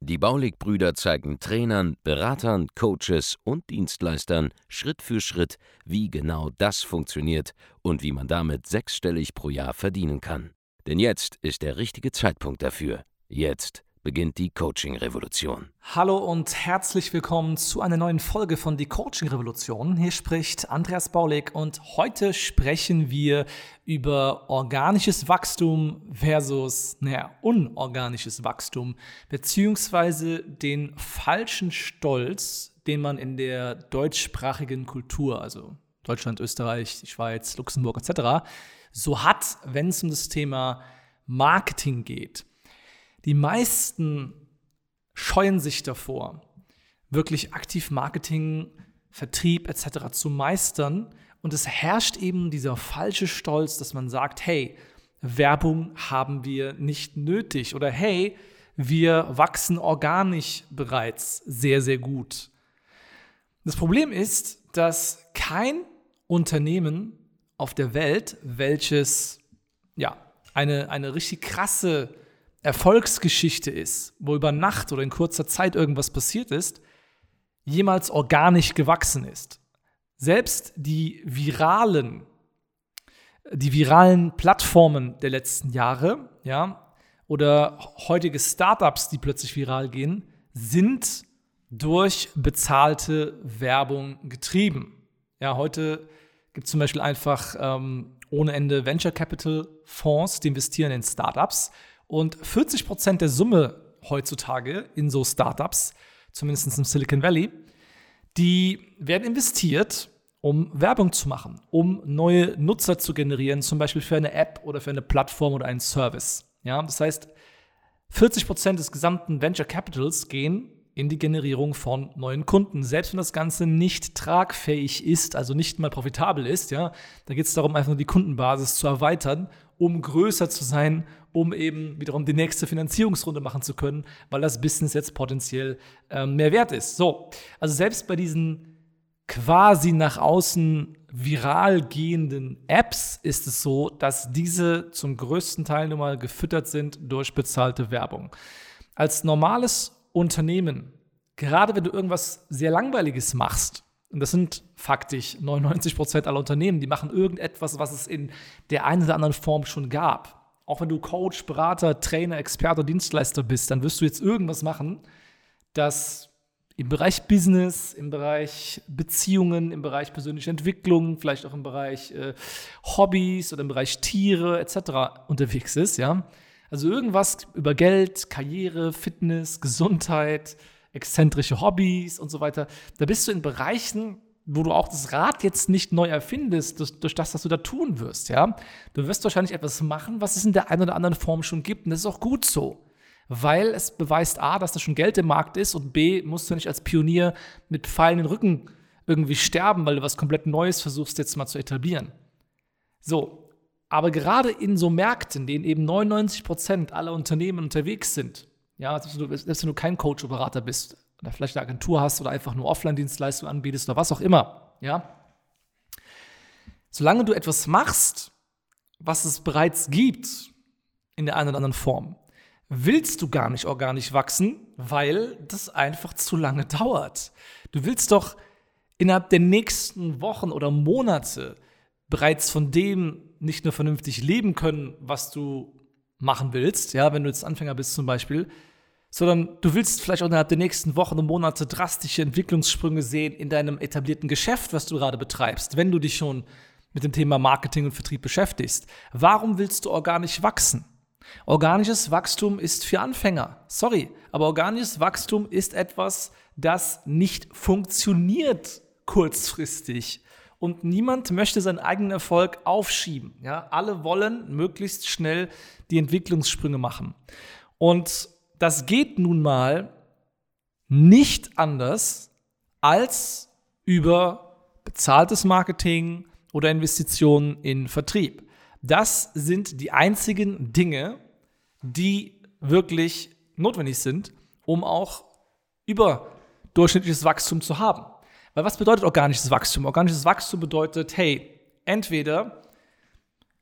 Die Baulig-Brüder zeigen Trainern, Beratern, Coaches und Dienstleistern Schritt für Schritt, wie genau das funktioniert und wie man damit sechsstellig pro Jahr verdienen kann. Denn jetzt ist der richtige Zeitpunkt dafür. Jetzt beginnt die Coaching-Revolution. Hallo und herzlich willkommen zu einer neuen Folge von Die Coaching-Revolution. Hier spricht Andreas Baulig und heute sprechen wir über organisches Wachstum versus naja, unorganisches Wachstum, beziehungsweise den falschen Stolz, den man in der deutschsprachigen Kultur, also Deutschland, Österreich, Schweiz, Luxemburg etc., so hat, wenn es um das Thema Marketing geht. Die meisten scheuen sich davor, wirklich aktiv Marketing, Vertrieb etc. zu meistern. Und es herrscht eben dieser falsche Stolz, dass man sagt, hey, Werbung haben wir nicht nötig oder hey, wir wachsen organisch bereits sehr, sehr gut. Das Problem ist, dass kein Unternehmen auf der Welt, welches ja, eine, eine richtig krasse Erfolgsgeschichte ist, wo über Nacht oder in kurzer Zeit irgendwas passiert ist, jemals organisch gewachsen ist. Selbst die viralen, die viralen Plattformen der letzten Jahre, ja, oder heutige Startups, die plötzlich viral gehen, sind durch bezahlte Werbung getrieben. Ja, heute gibt es zum Beispiel einfach ähm, ohne Ende Venture Capital Fonds, die investieren in Startups und 40 Prozent der Summe heutzutage in so Startups, zumindest im Silicon Valley, die werden investiert, um Werbung zu machen, um neue Nutzer zu generieren, zum Beispiel für eine App oder für eine Plattform oder einen Service. Ja, das heißt, 40 Prozent des gesamten Venture Capitals gehen in die Generierung von neuen Kunden. Selbst wenn das Ganze nicht tragfähig ist, also nicht mal profitabel ist, ja, da geht es darum, einfach nur die Kundenbasis zu erweitern, um größer zu sein, um eben wiederum die nächste Finanzierungsrunde machen zu können, weil das Business jetzt potenziell ähm, mehr wert ist. So, also selbst bei diesen quasi nach außen viral gehenden Apps ist es so, dass diese zum größten Teil nun mal gefüttert sind durch bezahlte Werbung. Als normales Unternehmen, gerade wenn du irgendwas sehr Langweiliges machst, und das sind faktisch 99 Prozent aller Unternehmen, die machen irgendetwas, was es in der einen oder anderen Form schon gab. Auch wenn du Coach, Berater, Trainer, Experte, Dienstleister bist, dann wirst du jetzt irgendwas machen, das im Bereich Business, im Bereich Beziehungen, im Bereich persönliche Entwicklung, vielleicht auch im Bereich äh, Hobbys oder im Bereich Tiere etc. unterwegs ist, ja. Also irgendwas über Geld, Karriere, Fitness, Gesundheit, exzentrische Hobbys und so weiter. Da bist du in Bereichen, wo du auch das Rad jetzt nicht neu erfindest, durch, durch, das, was du da tun wirst, ja. Du wirst wahrscheinlich etwas machen, was es in der einen oder anderen Form schon gibt. Und das ist auch gut so. Weil es beweist A, dass da schon Geld im Markt ist und B, musst du nicht als Pionier mit Pfeilen in den Rücken irgendwie sterben, weil du was komplett Neues versuchst jetzt mal zu etablieren. So, aber gerade in so Märkten, in denen eben 99 Prozent aller Unternehmen unterwegs sind, ja, selbst wenn, du, selbst wenn du kein Coach oder Berater bist oder vielleicht eine Agentur hast oder einfach nur Offline-Dienstleistungen anbietest oder was auch immer, ja, solange du etwas machst, was es bereits gibt in der einen oder anderen Form, willst du gar nicht organisch wachsen, weil das einfach zu lange dauert. Du willst doch innerhalb der nächsten Wochen oder Monate bereits von dem nicht nur vernünftig leben können, was du machen willst, ja, wenn du jetzt Anfänger bist zum Beispiel, sondern du willst vielleicht auch innerhalb der nächsten Wochen und Monate drastische Entwicklungssprünge sehen in deinem etablierten Geschäft, was du gerade betreibst, wenn du dich schon mit dem Thema Marketing und Vertrieb beschäftigst. Warum willst du organisch wachsen? Organisches Wachstum ist für Anfänger. Sorry, aber organisches Wachstum ist etwas, das nicht funktioniert kurzfristig und niemand möchte seinen eigenen Erfolg aufschieben. Ja? Alle wollen möglichst schnell die Entwicklungssprünge machen. Und das geht nun mal nicht anders als über bezahltes Marketing, oder Investitionen in Vertrieb. Das sind die einzigen Dinge, die wirklich notwendig sind, um auch überdurchschnittliches Wachstum zu haben. Weil was bedeutet organisches Wachstum? Organisches Wachstum bedeutet, hey, entweder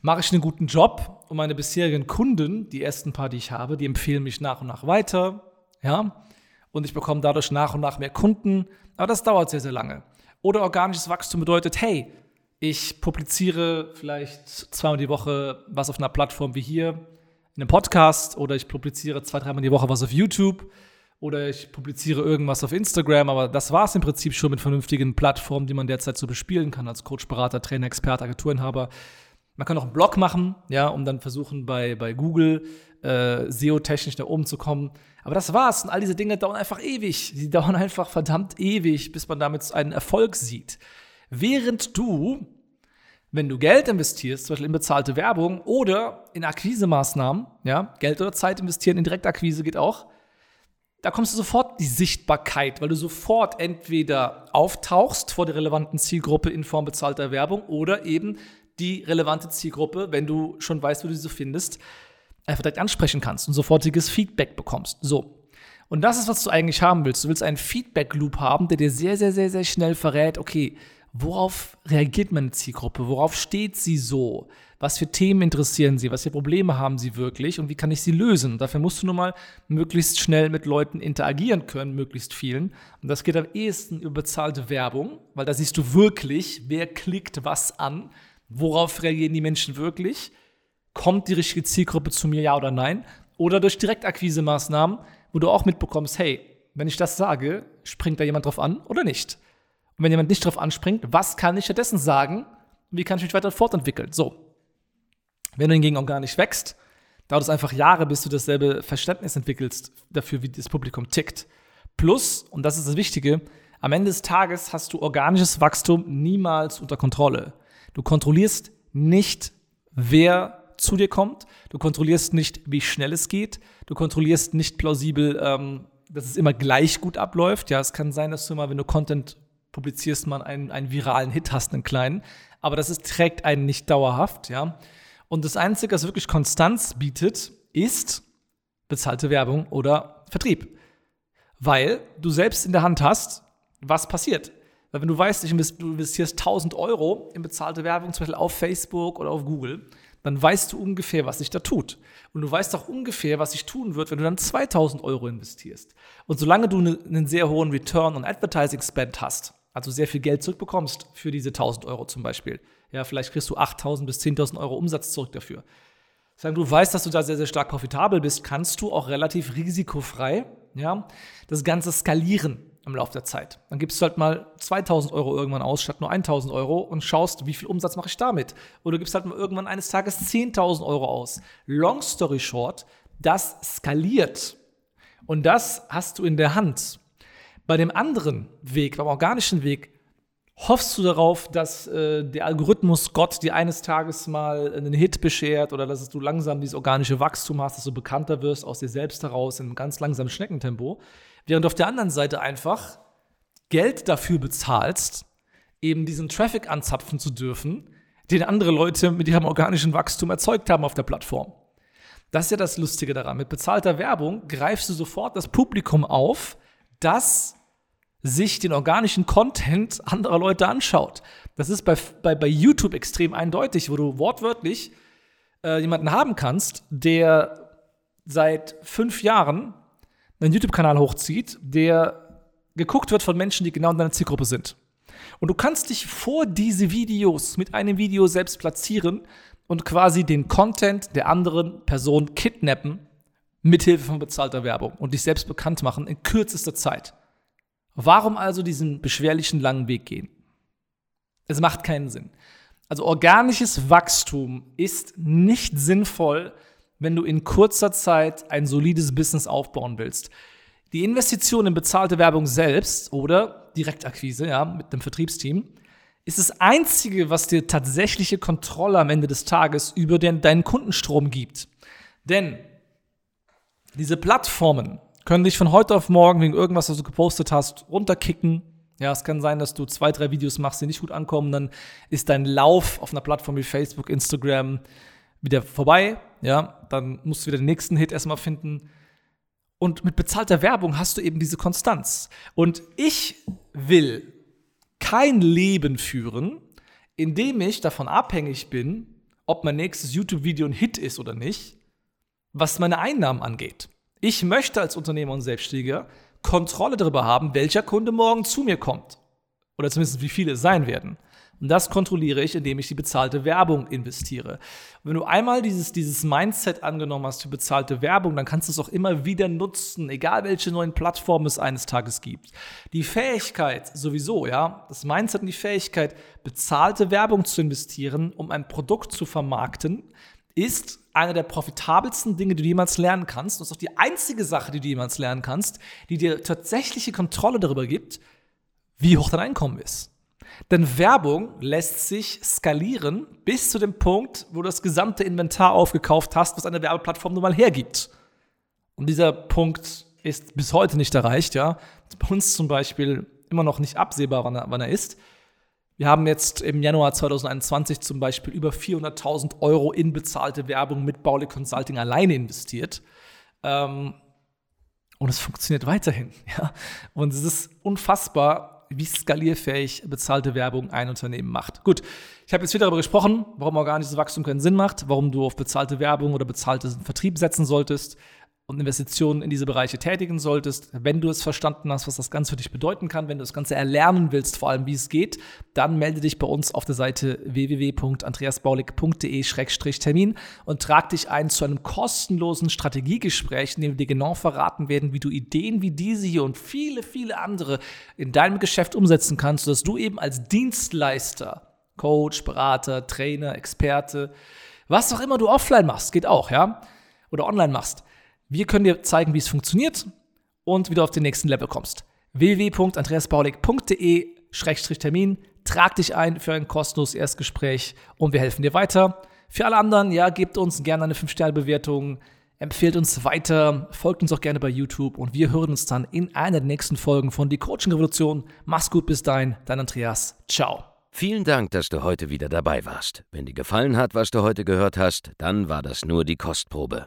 mache ich einen guten Job und meine bisherigen Kunden, die ersten paar, die ich habe, die empfehlen mich nach und nach weiter, ja, und ich bekomme dadurch nach und nach mehr Kunden, aber das dauert sehr, sehr lange. Oder organisches Wachstum bedeutet, hey, ich publiziere vielleicht zweimal die Woche was auf einer Plattform wie hier, in einem Podcast, oder ich publiziere zwei, dreimal die Woche was auf YouTube, oder ich publiziere irgendwas auf Instagram, aber das war es im Prinzip schon mit vernünftigen Plattformen, die man derzeit so bespielen kann als Coach, Berater, Trainer, Experte, Agenturinhaber. Man kann auch einen Blog machen, ja, um dann versuchen, bei, bei Google äh, SEO-technisch da oben zu kommen. Aber das war's. Und all diese Dinge dauern einfach ewig. Die dauern einfach verdammt ewig, bis man damit einen Erfolg sieht. Während du, wenn du Geld investierst, zum Beispiel in bezahlte Werbung oder in Akquisemaßnahmen, ja, Geld oder Zeit investieren in Direktakquise geht auch, da kommst du sofort die Sichtbarkeit, weil du sofort entweder auftauchst vor der relevanten Zielgruppe in Form bezahlter Werbung oder eben die relevante Zielgruppe, wenn du schon weißt, wo du sie findest, einfach direkt ansprechen kannst und sofortiges Feedback bekommst. So. Und das ist, was du eigentlich haben willst. Du willst einen Feedback-Loop haben, der dir sehr, sehr, sehr, sehr schnell verrät, okay, worauf reagiert meine Zielgruppe? Worauf steht sie so? Was für Themen interessieren sie? Was für Probleme haben sie wirklich? Und wie kann ich sie lösen? Dafür musst du nun mal möglichst schnell mit Leuten interagieren können, möglichst vielen. Und das geht am ehesten über bezahlte Werbung, weil da siehst du wirklich, wer klickt was an, worauf reagieren die Menschen wirklich kommt die richtige Zielgruppe zu mir, ja oder nein? Oder durch Direktakquise-Maßnahmen, wo du auch mitbekommst, hey, wenn ich das sage, springt da jemand drauf an oder nicht? Und wenn jemand nicht drauf anspringt, was kann ich stattdessen sagen? Wie kann ich mich weiter fortentwickeln? So. Wenn du hingegen organisch wächst, dauert es einfach Jahre, bis du dasselbe Verständnis entwickelst dafür, wie das Publikum tickt. Plus, und das ist das Wichtige, am Ende des Tages hast du organisches Wachstum niemals unter Kontrolle. Du kontrollierst nicht, wer zu dir kommt. Du kontrollierst nicht, wie schnell es geht. Du kontrollierst nicht plausibel, ähm, dass es immer gleich gut abläuft. Ja, es kann sein, dass du mal, wenn du Content publizierst, mal einen, einen viralen Hit hast, einen kleinen. Aber das ist, trägt einen nicht dauerhaft, ja. Und das Einzige, was wirklich Konstanz bietet, ist bezahlte Werbung oder Vertrieb. Weil du selbst in der Hand hast, was passiert. Weil wenn du weißt, du investierst 1000 Euro in bezahlte Werbung, zum Beispiel auf Facebook oder auf Google, dann weißt du ungefähr, was sich da tut. Und du weißt auch ungefähr, was sich tun wird, wenn du dann 2000 Euro investierst. Und solange du ne, einen sehr hohen Return on Advertising Spend hast, also sehr viel Geld zurückbekommst für diese 1000 Euro zum Beispiel, ja, vielleicht kriegst du 8000 bis 10.000 Euro Umsatz zurück dafür. Sagen du weißt, dass du da sehr, sehr stark profitabel bist, kannst du auch relativ risikofrei ja, das Ganze skalieren im Laufe der Zeit. Dann gibst du halt mal 2000 Euro irgendwann aus, statt nur 1000 Euro und schaust, wie viel Umsatz mache ich damit. Oder gibst halt mal irgendwann eines Tages 10.000 Euro aus. Long story short, das skaliert. Und das hast du in der Hand. Bei dem anderen Weg, beim organischen Weg, hoffst du darauf, dass äh, der Algorithmus Gott dir eines Tages mal einen Hit beschert oder dass du langsam dieses organische Wachstum hast, dass du bekannter wirst aus dir selbst heraus in einem ganz langsamen Schneckentempo. Während auf der anderen Seite einfach Geld dafür bezahlst, eben diesen Traffic anzapfen zu dürfen, den andere Leute mit ihrem organischen Wachstum erzeugt haben auf der Plattform. Das ist ja das Lustige daran. Mit bezahlter Werbung greifst du sofort das Publikum auf, das sich den organischen Content anderer Leute anschaut. Das ist bei, bei, bei YouTube extrem eindeutig, wo du wortwörtlich äh, jemanden haben kannst, der seit fünf Jahren einen YouTube-Kanal hochzieht, der geguckt wird von Menschen, die genau in deiner Zielgruppe sind. Und du kannst dich vor diese Videos mit einem Video selbst platzieren und quasi den Content der anderen Person kidnappen mithilfe von bezahlter Werbung und dich selbst bekannt machen in kürzester Zeit. Warum also diesen beschwerlichen langen Weg gehen? Es macht keinen Sinn. Also organisches Wachstum ist nicht sinnvoll, wenn du in kurzer Zeit ein solides Business aufbauen willst. Die Investition in bezahlte Werbung selbst oder Direktakquise, ja, mit dem Vertriebsteam, ist das einzige, was dir tatsächliche Kontrolle am Ende des Tages über den, deinen Kundenstrom gibt. Denn diese Plattformen können dich von heute auf morgen wegen irgendwas, was du gepostet hast, runterkicken, Ja, es kann sein, dass du zwei, drei Videos machst, die nicht gut ankommen, dann ist dein Lauf auf einer Plattform wie Facebook, Instagram wieder vorbei. Ja, dann musst du wieder den nächsten Hit erstmal finden. Und mit bezahlter Werbung hast du eben diese Konstanz. Und ich will kein Leben führen, in dem ich davon abhängig bin, ob mein nächstes YouTube-Video ein Hit ist oder nicht, was meine Einnahmen angeht. Ich möchte als Unternehmer und Selbstständiger Kontrolle darüber haben, welcher Kunde morgen zu mir kommt. Oder zumindest wie viele es sein werden. Und das kontrolliere ich, indem ich die bezahlte Werbung investiere. Und wenn du einmal dieses, dieses Mindset angenommen hast für bezahlte Werbung, dann kannst du es auch immer wieder nutzen, egal welche neuen Plattformen es eines Tages gibt. Die Fähigkeit sowieso, ja, das Mindset und die Fähigkeit, bezahlte Werbung zu investieren, um ein Produkt zu vermarkten, ist eine der profitabelsten Dinge, die du jemals lernen kannst. Und ist auch die einzige Sache, die du jemals lernen kannst, die dir tatsächliche Kontrolle darüber gibt, wie hoch dein Einkommen ist. Denn Werbung lässt sich skalieren bis zu dem Punkt, wo du das gesamte Inventar aufgekauft hast, was eine Werbeplattform nun mal hergibt. Und dieser Punkt ist bis heute nicht erreicht, ja. Bei uns zum Beispiel immer noch nicht absehbar, wann er, wann er ist. Wir haben jetzt im Januar 2021 zum Beispiel über 400.000 Euro in bezahlte Werbung mit Baule Consulting alleine investiert. Ähm, und es funktioniert weiterhin. Ja? Und es ist unfassbar, wie skalierfähig bezahlte Werbung ein Unternehmen macht. Gut, ich habe jetzt viel darüber gesprochen, warum organisches Wachstum keinen Sinn macht, warum du auf bezahlte Werbung oder bezahlten Vertrieb setzen solltest und Investitionen in diese Bereiche tätigen solltest. Wenn du es verstanden hast, was das Ganze für dich bedeuten kann, wenn du das Ganze erlernen willst, vor allem wie es geht, dann melde dich bei uns auf der Seite www.andreasbaulig.de-termin und trag dich ein zu einem kostenlosen Strategiegespräch, in dem wir dir genau verraten werden, wie du Ideen wie diese hier und viele, viele andere in deinem Geschäft umsetzen kannst, sodass du eben als Dienstleister, Coach, Berater, Trainer, Experte, was auch immer du offline machst, geht auch, ja, oder online machst, wir können dir zeigen, wie es funktioniert und wie du auf den nächsten Level kommst. www.andreasbaulig.de-termin. Trag dich ein für ein kostenloses Erstgespräch und wir helfen dir weiter. Für alle anderen, ja, gebt uns gerne eine 5-Sterne-Bewertung, empfehlt uns weiter, folgt uns auch gerne bei YouTube und wir hören uns dann in einer der nächsten Folgen von Die Coaching Revolution. Mach's gut, bis dahin, dein Andreas. Ciao. Vielen Dank, dass du heute wieder dabei warst. Wenn dir gefallen hat, was du heute gehört hast, dann war das nur die Kostprobe.